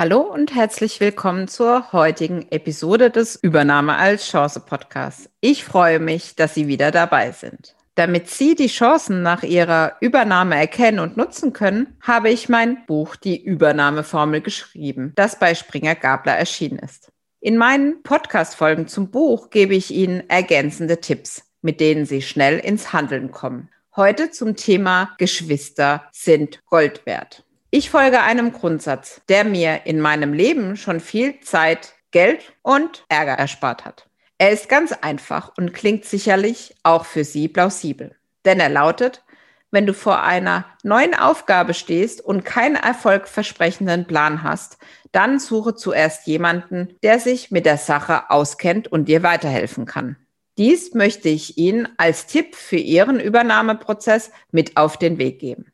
Hallo und herzlich willkommen zur heutigen Episode des Übernahme als Chance Podcasts. Ich freue mich, dass Sie wieder dabei sind. Damit Sie die Chancen nach Ihrer Übernahme erkennen und nutzen können, habe ich mein Buch Die Übernahmeformel geschrieben, das bei Springer Gabler erschienen ist. In meinen Podcast-Folgen zum Buch gebe ich Ihnen ergänzende Tipps, mit denen Sie schnell ins Handeln kommen. Heute zum Thema Geschwister sind Gold wert. Ich folge einem Grundsatz, der mir in meinem Leben schon viel Zeit, Geld und Ärger erspart hat. Er ist ganz einfach und klingt sicherlich auch für Sie plausibel. Denn er lautet, wenn du vor einer neuen Aufgabe stehst und keinen erfolgversprechenden Plan hast, dann suche zuerst jemanden, der sich mit der Sache auskennt und dir weiterhelfen kann. Dies möchte ich Ihnen als Tipp für Ihren Übernahmeprozess mit auf den Weg geben.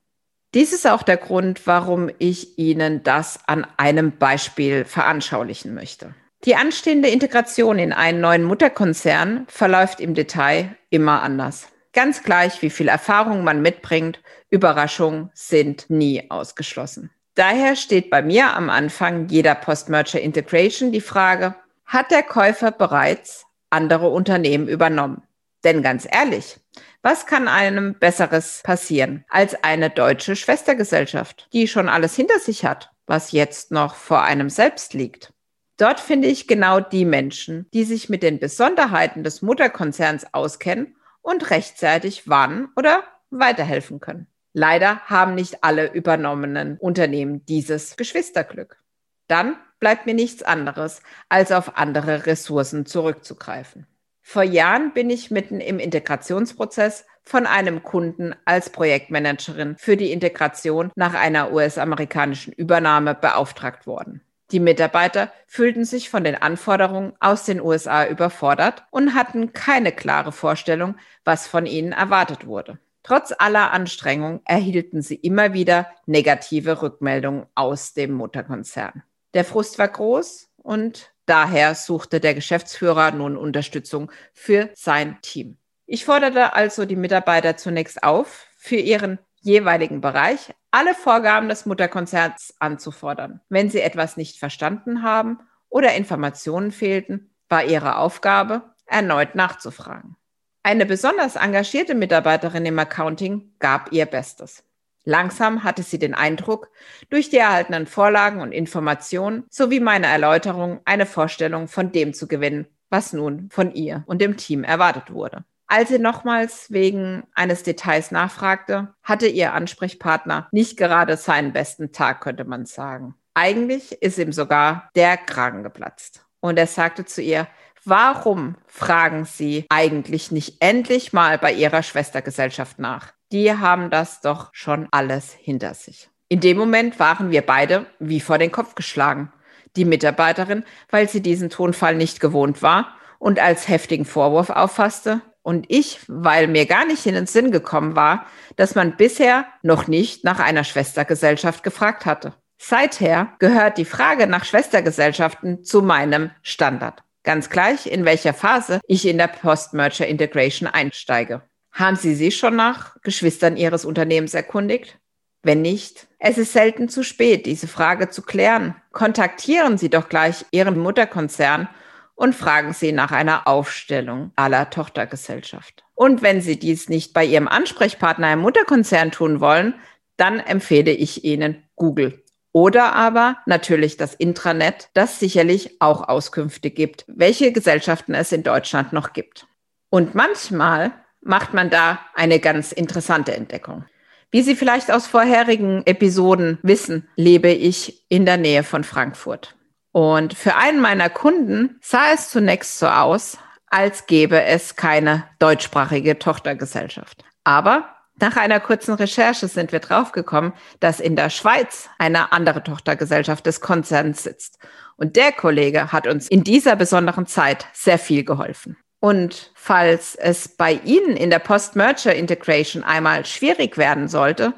Dies ist auch der Grund, warum ich Ihnen das an einem Beispiel veranschaulichen möchte. Die anstehende Integration in einen neuen Mutterkonzern verläuft im Detail immer anders. Ganz gleich, wie viel Erfahrung man mitbringt, Überraschungen sind nie ausgeschlossen. Daher steht bei mir am Anfang jeder Post-Merger Integration die Frage, hat der Käufer bereits andere Unternehmen übernommen? Denn ganz ehrlich, was kann einem Besseres passieren als eine deutsche Schwestergesellschaft, die schon alles hinter sich hat, was jetzt noch vor einem selbst liegt? Dort finde ich genau die Menschen, die sich mit den Besonderheiten des Mutterkonzerns auskennen und rechtzeitig warnen oder weiterhelfen können. Leider haben nicht alle übernommenen Unternehmen dieses Geschwisterglück. Dann bleibt mir nichts anderes, als auf andere Ressourcen zurückzugreifen. Vor Jahren bin ich mitten im Integrationsprozess von einem Kunden als Projektmanagerin für die Integration nach einer US-amerikanischen Übernahme beauftragt worden. Die Mitarbeiter fühlten sich von den Anforderungen aus den USA überfordert und hatten keine klare Vorstellung, was von ihnen erwartet wurde. Trotz aller Anstrengungen erhielten sie immer wieder negative Rückmeldungen aus dem Mutterkonzern. Der Frust war groß und Daher suchte der Geschäftsführer nun Unterstützung für sein Team. Ich forderte also die Mitarbeiter zunächst auf, für ihren jeweiligen Bereich alle Vorgaben des Mutterkonzerns anzufordern. Wenn sie etwas nicht verstanden haben oder Informationen fehlten, war ihre Aufgabe, erneut nachzufragen. Eine besonders engagierte Mitarbeiterin im Accounting gab ihr Bestes. Langsam hatte sie den Eindruck, durch die erhaltenen Vorlagen und Informationen sowie meine Erläuterung eine Vorstellung von dem zu gewinnen, was nun von ihr und dem Team erwartet wurde. Als sie nochmals wegen eines Details nachfragte, hatte ihr Ansprechpartner nicht gerade seinen besten Tag, könnte man sagen. Eigentlich ist ihm sogar der Kragen geplatzt. Und er sagte zu ihr, warum fragen Sie eigentlich nicht endlich mal bei Ihrer Schwestergesellschaft nach? Die haben das doch schon alles hinter sich. In dem Moment waren wir beide wie vor den Kopf geschlagen. Die Mitarbeiterin, weil sie diesen Tonfall nicht gewohnt war und als heftigen Vorwurf auffasste, und ich, weil mir gar nicht in den Sinn gekommen war, dass man bisher noch nicht nach einer Schwestergesellschaft gefragt hatte. Seither gehört die Frage nach Schwestergesellschaften zu meinem Standard. Ganz gleich, in welcher Phase ich in der Post-Merger Integration einsteige. Haben Sie sich schon nach Geschwistern Ihres Unternehmens erkundigt? Wenn nicht, es ist selten zu spät, diese Frage zu klären. Kontaktieren Sie doch gleich Ihren Mutterkonzern und fragen Sie nach einer Aufstellung aller Tochtergesellschaft. Und wenn Sie dies nicht bei Ihrem Ansprechpartner im Mutterkonzern tun wollen, dann empfehle ich Ihnen Google. Oder aber natürlich das Intranet, das sicherlich auch Auskünfte gibt, welche Gesellschaften es in Deutschland noch gibt. Und manchmal macht man da eine ganz interessante Entdeckung. Wie Sie vielleicht aus vorherigen Episoden wissen, lebe ich in der Nähe von Frankfurt. Und für einen meiner Kunden sah es zunächst so aus, als gäbe es keine deutschsprachige Tochtergesellschaft. Aber nach einer kurzen Recherche sind wir draufgekommen, dass in der Schweiz eine andere Tochtergesellschaft des Konzerns sitzt. Und der Kollege hat uns in dieser besonderen Zeit sehr viel geholfen. Und falls es bei Ihnen in der Post-Merger-Integration einmal schwierig werden sollte,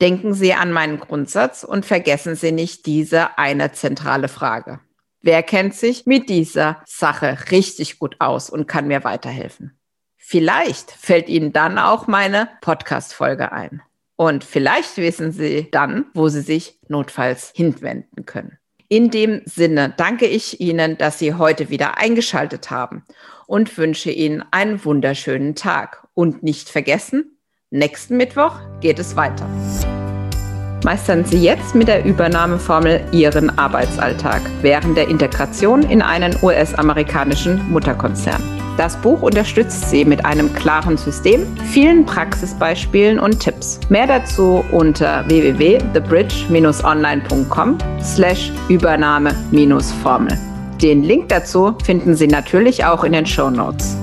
denken Sie an meinen Grundsatz und vergessen Sie nicht diese eine zentrale Frage. Wer kennt sich mit dieser Sache richtig gut aus und kann mir weiterhelfen? Vielleicht fällt Ihnen dann auch meine Podcast-Folge ein. Und vielleicht wissen Sie dann, wo Sie sich notfalls hinwenden können. In dem Sinne danke ich Ihnen, dass Sie heute wieder eingeschaltet haben und wünsche Ihnen einen wunderschönen Tag. Und nicht vergessen, nächsten Mittwoch geht es weiter. Meistern Sie jetzt mit der Übernahmeformel Ihren Arbeitsalltag während der Integration in einen US-amerikanischen Mutterkonzern. Das Buch unterstützt Sie mit einem klaren System, vielen Praxisbeispielen und Tipps. Mehr dazu unter www.thebridge-online.com slash Übernahme-Formel. Den Link dazu finden Sie natürlich auch in den Show Notes.